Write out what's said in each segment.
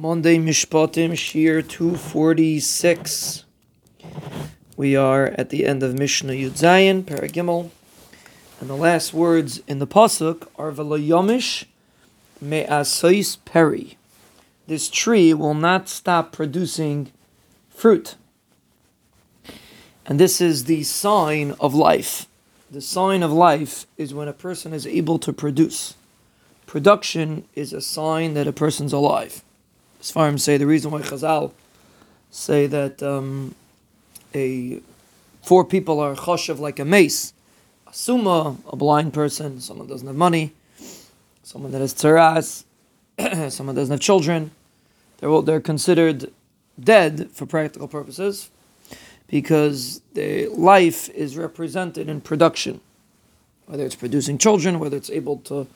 Monday Mishpatim, Shiur 246. We are at the end of Mishnah Yud Zayin, Paragimel, and the last words in the Pasuk are V'layomish me'asais peri. This tree will not stop producing fruit. And this is the sign of life. The sign of life is when a person is able to produce. Production is a sign that a person's alive. As far as say the reason why Chazal say that um, a four people are choshev like a mace, a suma, a blind person, someone doesn't have money, someone that has tzaras, someone doesn't have children. They're all, they're considered dead for practical purposes because the life is represented in production, whether it's producing children, whether it's able to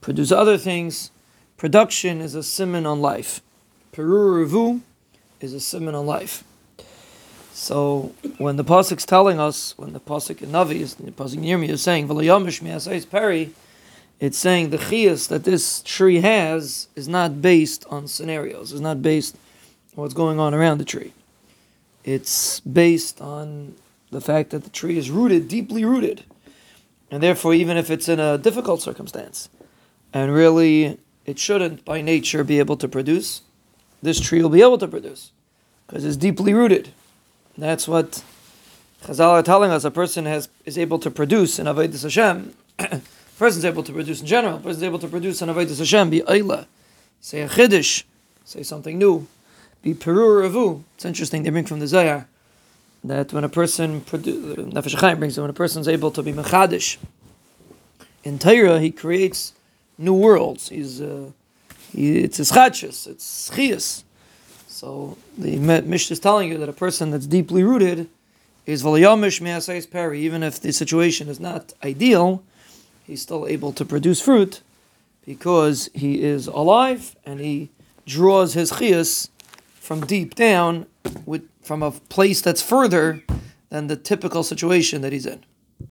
produce other things. Production is a simon on life. Peru Revu is a on life. So when the pasuk's telling us, when the pasuk in Navi is the pasuk near me is saying "V'layamish mi'asayis peri," it's saying the chiyas that this tree has is not based on scenarios. It's not based on what's going on around the tree. It's based on the fact that the tree is rooted, deeply rooted, and therefore, even if it's in a difficult circumstance, and really it shouldn't by nature be able to produce, this tree will be able to produce because it's deeply rooted. That's what Chazal are telling us. A person has is able to produce in Avodah Hashem. a person's able to produce in general. A person's able to produce in Avodah Hashem. Be Eila, say a Chiddush, say something new. Be Peru Ravu. It's interesting. They bring from the Zohar that when a person Nefesh Chaim brings it, when a person's able to be Mechadish in Torah, he creates new worlds. He's uh, it's his chadshus, it's chias. So the Mishnah is telling you that a person that's deeply rooted is v'layamish me'asayis peri. Even if the situation is not ideal, he's still able to produce fruit because he is alive and he draws his chias from deep down, with, from a place that's further than the typical situation that he's in.